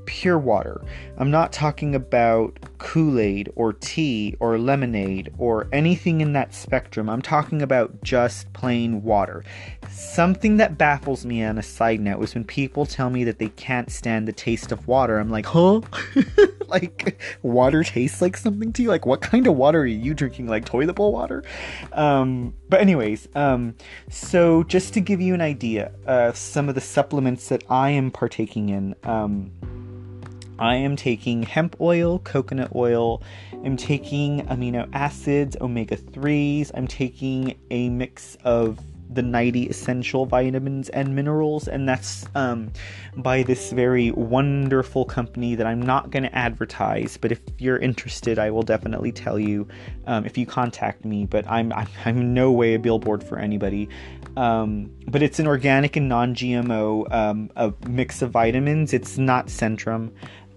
pure water. I'm not talking about Kool Aid or tea or lemonade or anything in that spectrum. I'm talking about just plain water. Something that baffles me on a side note is when people tell me that they can't stand the taste of water. I'm like, huh? like, water tastes like something to you? Like, what kind of water are you drinking? Like toilet bowl water? Um, but, anyways, um, so just to give you an idea, uh, some of the supplements that I am partaking in, um, I am taking hemp oil, coconut oil, I'm taking amino acids, omega 3s, I'm taking a mix of the 90 essential vitamins and minerals, and that's um, by this very wonderful company that I'm not going to advertise. But if you're interested, I will definitely tell you um, if you contact me. But I'm, I'm, no way a billboard for anybody. Um, but it's an organic and non-GMO um, a mix of vitamins. It's not Centrum.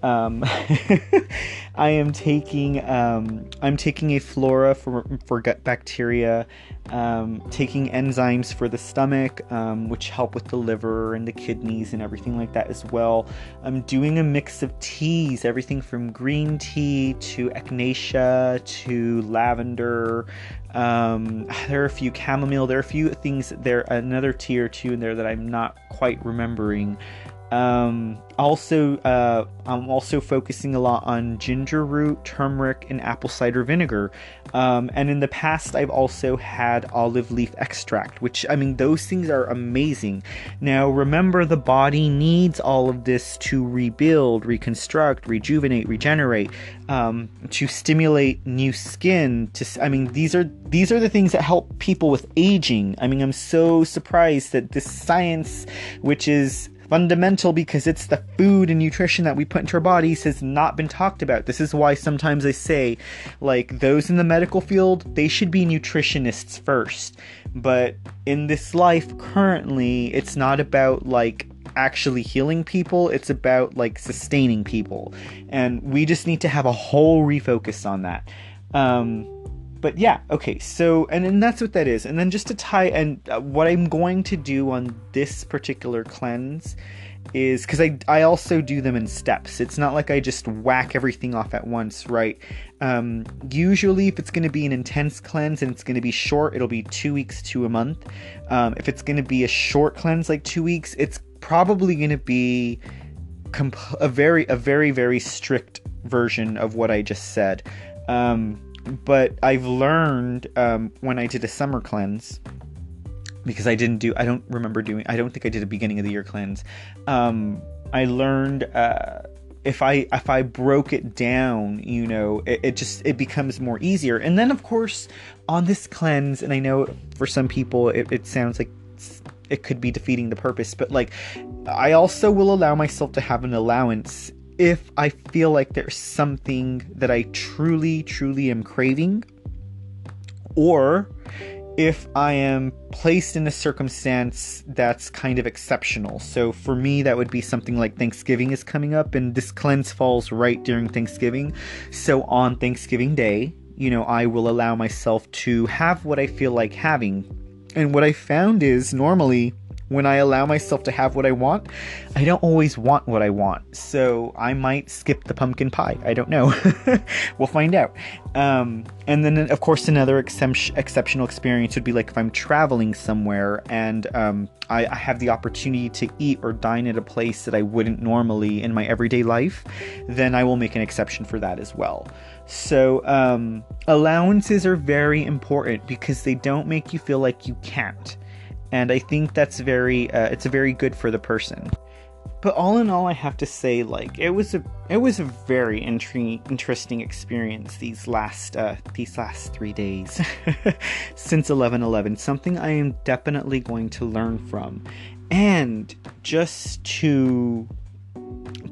Um, I am taking um, I'm taking a flora for for gut bacteria, um, taking enzymes for the stomach, um, which help with the liver and the kidneys and everything like that as well. I'm doing a mix of teas, everything from green tea to echinacea to lavender. Um, there are a few chamomile. There are a few things. There another tea or two in there that I'm not quite remembering. Um, also, uh, I'm also focusing a lot on ginger root, turmeric, and apple cider vinegar. Um, and in the past, I've also had olive leaf extract, which I mean, those things are amazing. Now, remember, the body needs all of this to rebuild, reconstruct, rejuvenate, regenerate, um, to stimulate new skin. To, I mean, these are these are the things that help people with aging. I mean, I'm so surprised that this science, which is fundamental because it's the food and nutrition that we put into our bodies has not been talked about. This is why sometimes I say, like, those in the medical field, they should be nutritionists first. But in this life currently, it's not about like actually healing people, it's about like sustaining people. And we just need to have a whole refocus on that. Um, but yeah, okay, so, and then that's what that is. And then just to tie, and uh, what I'm going to do on this particular cleanse is because I, I also do them in steps. It's not like I just whack everything off at once, right? Um, usually, if it's going to be an intense cleanse and it's going to be short, it'll be two weeks to a month. Um, if it's going to be a short cleanse, like two weeks, it's probably going to be comp- a very a very very strict version of what I just said. Um, but I've learned um, when I did a summer cleanse because I didn't do I don't remember doing I don't think I did a beginning of the year cleanse. Um, I learned uh, if I if I broke it down, you know, it, it, just it becomes more easier. And then of course on this cleanse, and I know for some people it, it sounds like it could be defeating the purpose, but like I also will allow myself to have an allowance if I feel like there's something that I truly, truly am craving, or if I am placed in a circumstance that's kind of exceptional. So for me, that would be something like Thanksgiving is coming up, and this cleanse falls right during Thanksgiving. So on Thanksgiving Day, you know, I will allow myself to have what I feel like having. And what I found is normally when I allow myself to have what I want, I don't always want what I want. So I might skip the pumpkin pie. I don't know. we'll find out. Um, and then, of course, another exceptional experience would be like if I'm traveling somewhere and um, I, I, have the opportunity to eat or dine at a place that I wouldn't normally in my everyday life, then I will make an exception for that as well. So, um, allowances are very important because they don't make you feel like you can't and I think that's very uh, it's very good for the person. But all in all, I have to say, like it was a it was a very interesting experience these last uh, these last three days since eleven eleven. Something I am definitely going to learn from, and just to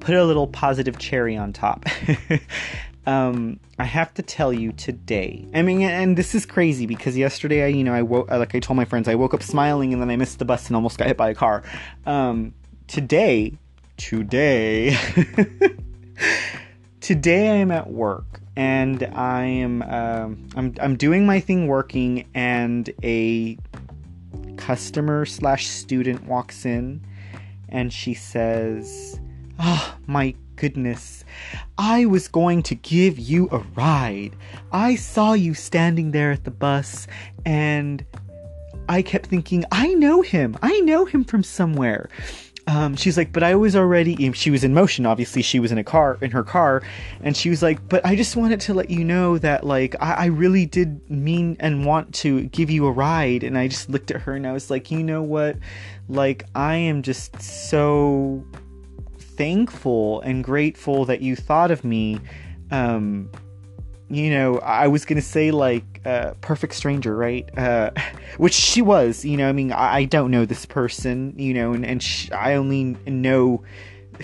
put a little positive cherry on top. um, I have to tell you today. I mean, and this is crazy because yesterday, I, you know, I woke, like I told my friends, I woke up smiling and then I missed the bus and almost got hit by a car. Um, today, today, today I am at work and I am, um, I'm, I'm doing my thing working and a customer slash student walks in and she says, "Oh, my goodness. I was going to give you a ride. I saw you standing there at the bus and I kept thinking, I know him. I know him from somewhere. Um, she's like, but I was already. She was in motion. Obviously, she was in a car, in her car, and she was like, but I just wanted to let you know that, like, I, I really did mean and want to give you a ride. And I just looked at her and I was like, you know what? Like, I am just so thankful and grateful that you thought of me. Um, you know, I was gonna say like uh, perfect stranger, right? Uh, which she was. You know, I mean, I, I don't know this person, you know, and and I only know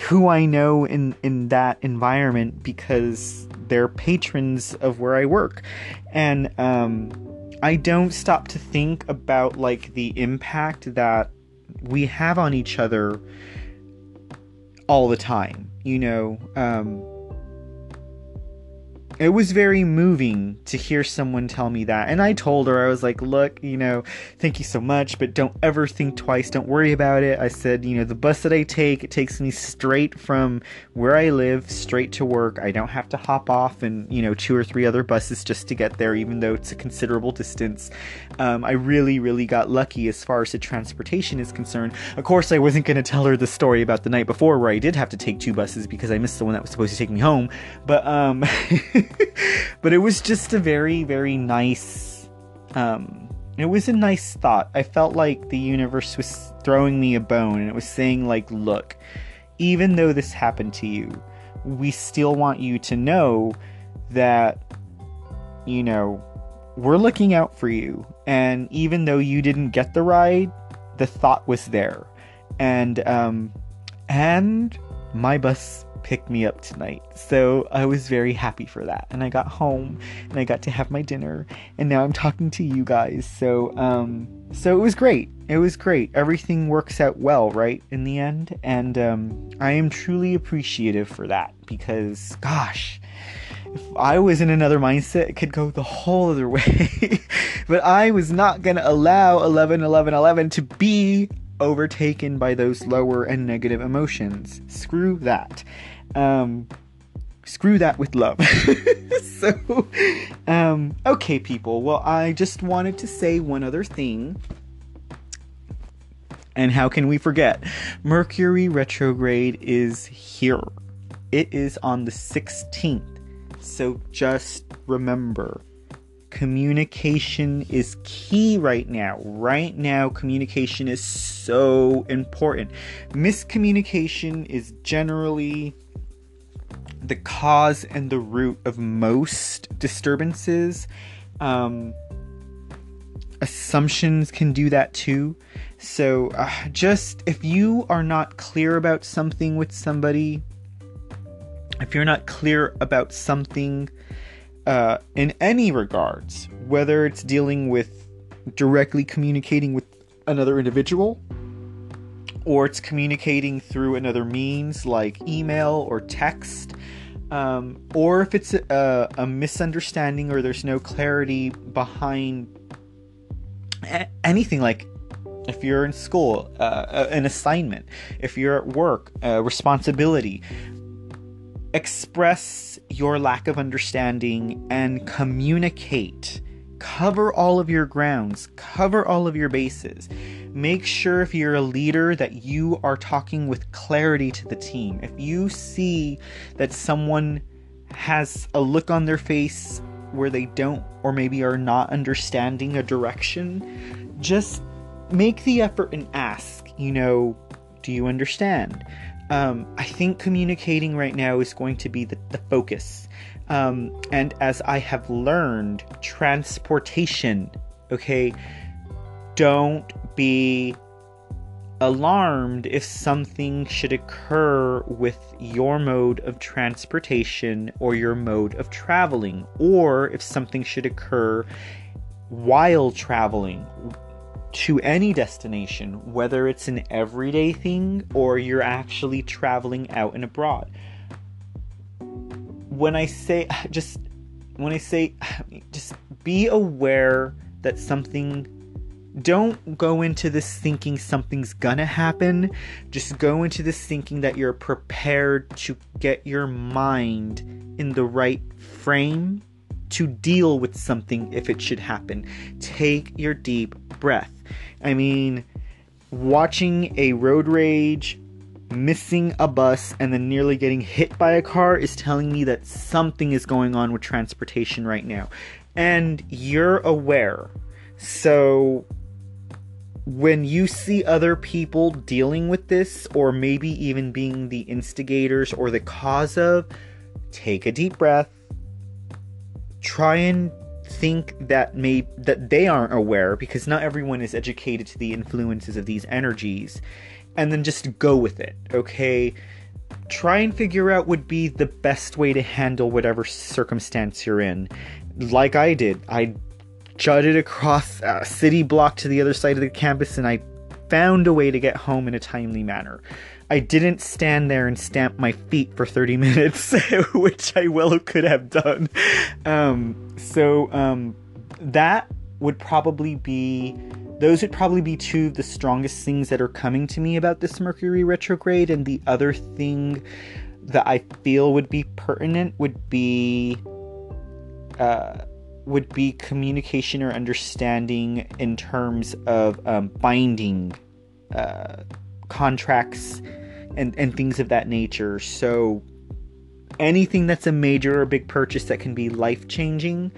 who I know in in that environment because they're patrons of where I work, and um, I don't stop to think about like the impact that we have on each other all the time. You know, um, it was very moving to hear someone tell me that. And I told her, I was like, look, you know, thank you so much, but don't ever think twice. Don't worry about it. I said, you know, the bus that I take, it takes me straight from where I live straight to work. I don't have to hop off and, you know, two or three other buses just to get there, even though it's a considerable distance. Um, I really, really got lucky as far as the transportation is concerned. Of course, I wasn't going to tell her the story about the night before where I did have to take two buses because I missed the one that was supposed to take me home. But, um, but it was just a very, very nice. Um, it was a nice thought. I felt like the universe was throwing me a bone and it was saying, like, look, even though this happened to you, we still want you to know that, you know, we're looking out for you. And even though you didn't get the ride, the thought was there. And, um, and my bus picked me up tonight. So I was very happy for that. And I got home and I got to have my dinner and now I'm talking to you guys. So um so it was great. It was great. Everything works out well, right? In the end. And um I am truly appreciative for that because gosh, if I was in another mindset, it could go the whole other way. but I was not going to allow 11 11 11 to be overtaken by those lower and negative emotions. Screw that. Um, screw that with love. so, um, okay, people. Well, I just wanted to say one other thing. And how can we forget? Mercury retrograde is here. It is on the 16th. So just remember communication is key right now. Right now, communication is so important. Miscommunication is generally the cause and the root of most disturbances. Um, assumptions can do that too. So, uh, just if you are not clear about something with somebody, if you're not clear about something uh, in any regards, whether it's dealing with directly communicating with another individual or it's communicating through another means like email or text, um, or if it's a, a, misunderstanding or there's no clarity behind a- anything like if you're in school, uh, an assignment, if you're at work, a responsibility, express your lack of understanding and communicate. Cover all of your grounds, cover all of your bases. Make sure if you're a leader that you are talking with clarity to the team. If you see that someone has a look on their face where they don't or maybe are not understanding a direction, just make the effort and ask, you know, do you understand? Um, I think communicating right now is going to be the, the focus. Um, and as I have learned, transportation, okay, don't be alarmed if something should occur with your mode of transportation or your mode of traveling, or if something should occur while traveling to any destination, whether it's an everyday thing or you're actually traveling out and abroad. When I say just when I say just be aware that something don't go into this thinking something's gonna happen. Just go into this thinking that you're prepared to get your mind in the right frame to deal with something if it should happen. Take your deep breath. I mean, watching a road rage, missing a bus, and then nearly getting hit by a car is telling me that something is going on with transportation right now. And you're aware. So when you see other people dealing with this, or maybe even being the instigators or the cause of, take a deep breath. Try and think that may that they aren't aware because not everyone is educated to the influences of these energies and then just go with it okay? Try and figure out would be the best way to handle whatever circumstance you're in. Like i did i jutted across a city block to the other side of the campus and i found a way to get home in a timely manner I didn't stand there and stamp my feet for 30 minutes, which I well could have done. Um, so um, that would probably be those would probably be two of the strongest things that are coming to me about this Mercury retrograde. And the other thing that I feel would be pertinent would be uh, would be communication or understanding in terms of um, binding uh, contracts and and things of that nature. So anything that's a major or big purchase that can be life changing,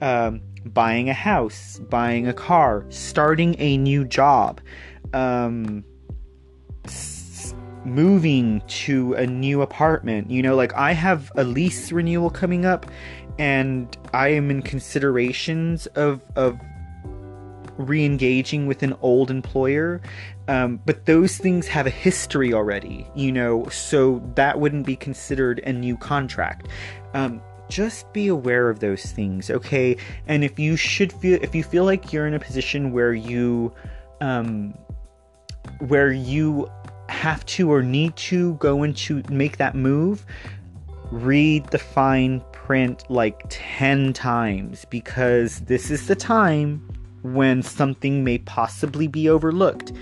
um, buying a house, buying a car, starting a new job, um, moving to a new apartment. You know, like I have a lease renewal coming up, and I am in considerations of of re-engaging with an old employer um, but those things have a history already you know so that wouldn't be considered a new contract. Um, just be aware of those things okay? And if you should feel if you feel like you're in a position where you um, where you have to or need to go into make that move read the fine print like 10 times because this is the time when something may possibly be overlooked.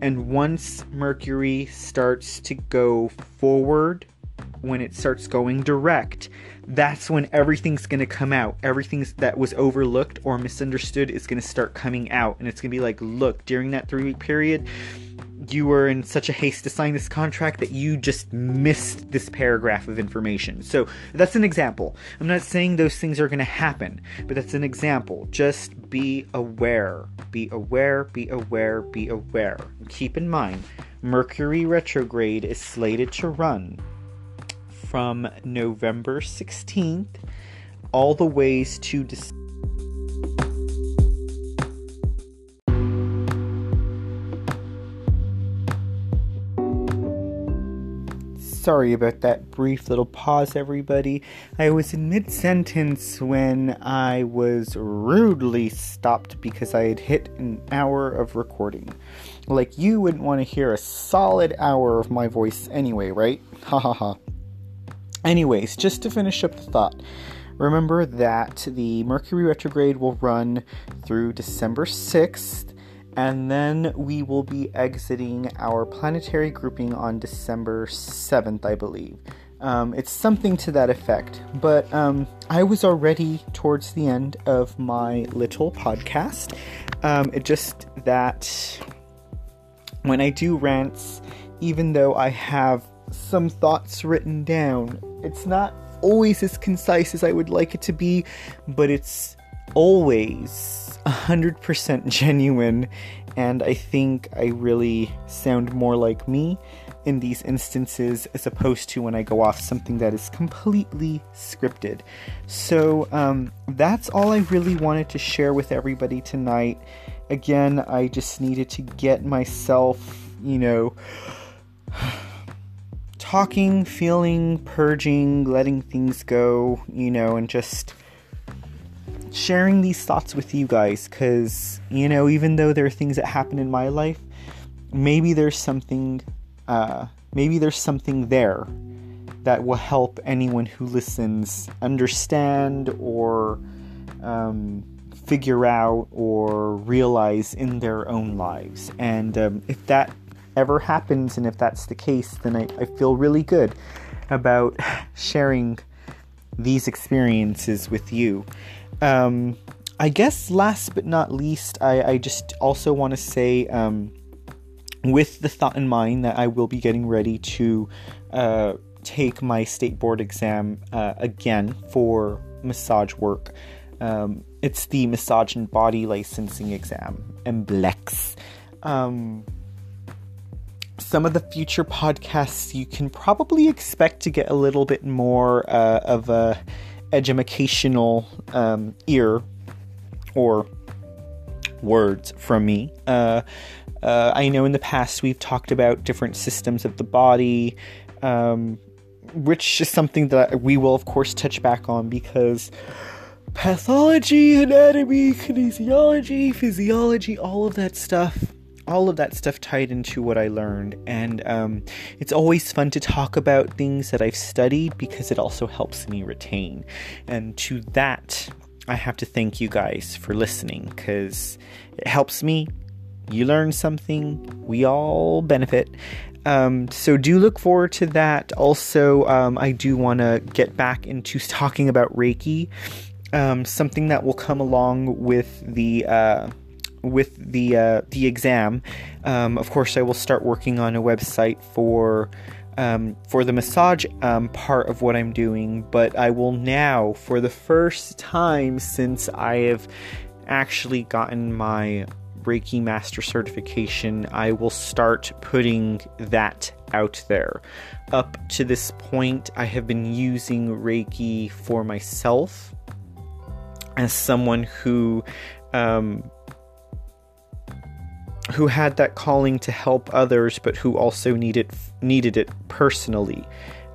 And once Mercury starts to go forward, when it starts going direct, that's when everything's going to come out. Everything that was overlooked or misunderstood is going to start coming out. And it's going to be like, look, during that three week period, you were in such a haste to sign this contract that you just missed this paragraph of information. So that's an example. I'm not saying those things are going to happen, but that's an example. Just be aware. Be aware, be aware, be aware. Keep in mind, Mercury retrograde is slated to run from November 16th all the ways to December. Sorry about that brief little pause, everybody. I was in mid sentence when I was rudely stopped because I had hit an hour of recording. Like, you wouldn't want to hear a solid hour of my voice anyway, right? Ha ha ha. Anyways, just to finish up the thought, remember that the Mercury retrograde will run through December 6th and then we will be exiting our planetary grouping on December 7th, I believe. Um, it's something to that effect. But um, I was already towards the end of my little podcast. Um, it just that when I do rants, even though I have some thoughts written down, it's not always as concise as I would like it to be, but it's always 100% genuine, and I think I really sound more like me in these instances as opposed to when I go off something that is completely scripted. So, um, that's all I really wanted to share with everybody tonight. Again, I just needed to get myself, you know, talking, feeling, purging, letting things go, you know, and just sharing these thoughts with you guys because, you know, even though there are things that happen in my life, maybe there's something, uh, maybe there's something there that will help anyone who listens understand or um, figure out or realize in their own lives. And um, if that ever happens and if that's the case, then I, I feel really good about sharing these experiences with you. Um, I guess last but not least, I, I just also want to say, um, with the thought in mind that I will be getting ready to uh, take my state board exam uh, again for massage work. Um, it's the massage and body licensing exam, MBLEX. Um, some of the future podcasts you can probably expect to get a little bit more uh, of a educational um, ear or words from me. Uh, uh, I know in the past we've talked about different systems of the body, um, which is something that we will, of course, touch back on because pathology, anatomy, kinesiology, physiology, all of that stuff all of that stuff tied into what I learned. And um, it's always fun to talk about things that I've studied because it also helps me retain. And to that, I have to thank you guys for listening because it helps me. You learn something, we all benefit. Um, so do look forward to that. Also, um, I do want to get back into talking about Reiki, um, something that will come along with the. Uh, with the uh, the exam, um, of course, I will start working on a website for um, for the massage um, part of what I'm doing. But I will now, for the first time since I have actually gotten my Reiki Master certification, I will start putting that out there. Up to this point, I have been using Reiki for myself as someone who um, who had that calling to help others, but who also needed needed it personally.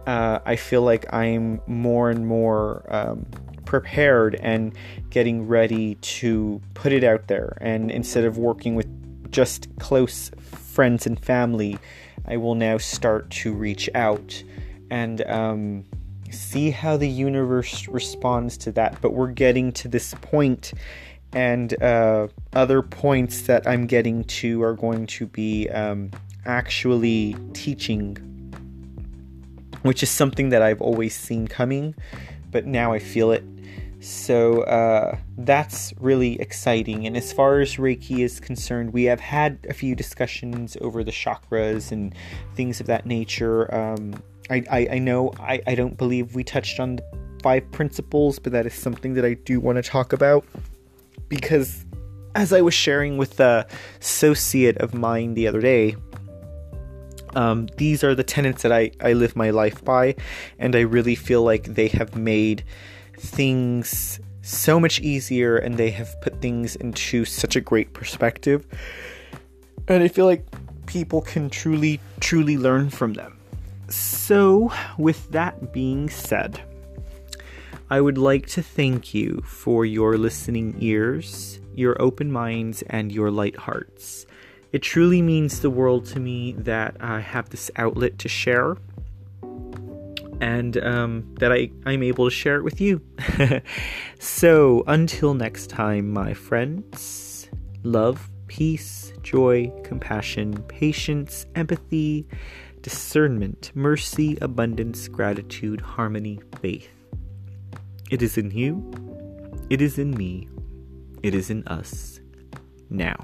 Uh, I feel like I'm more and more um, prepared and getting ready to put it out there. And instead of working with just close friends and family, I will now start to reach out and um, see how the universe responds to that. But we're getting to this point and uh, other points that I'm getting to are going to be um, actually teaching, which is something that I've always seen coming, but now I feel it. So uh, that's really exciting. And as far as Reiki is concerned, we have had a few discussions over the chakras and things of that nature. Um, I, I, I, know I, I don't believe we touched on the five principles, but that is something that I do want to talk about because as I was sharing with the associate of mine the other day, um, these are the tenets that I, I live my life by, and I really feel like they have made things so much easier and they have put things into such a great perspective. And I feel like people can truly, truly learn from them. So, with that being said, I would like to thank you for your listening ears, your open minds, and your light hearts. It truly means the world to me that I have this outlet to share and um, that I, I'm able to share it with you. so, until next time, my friends, love, peace, joy, compassion, patience, empathy, discernment, mercy, abundance, gratitude, harmony, faith. It is in you, it is in me, it is in us. Now.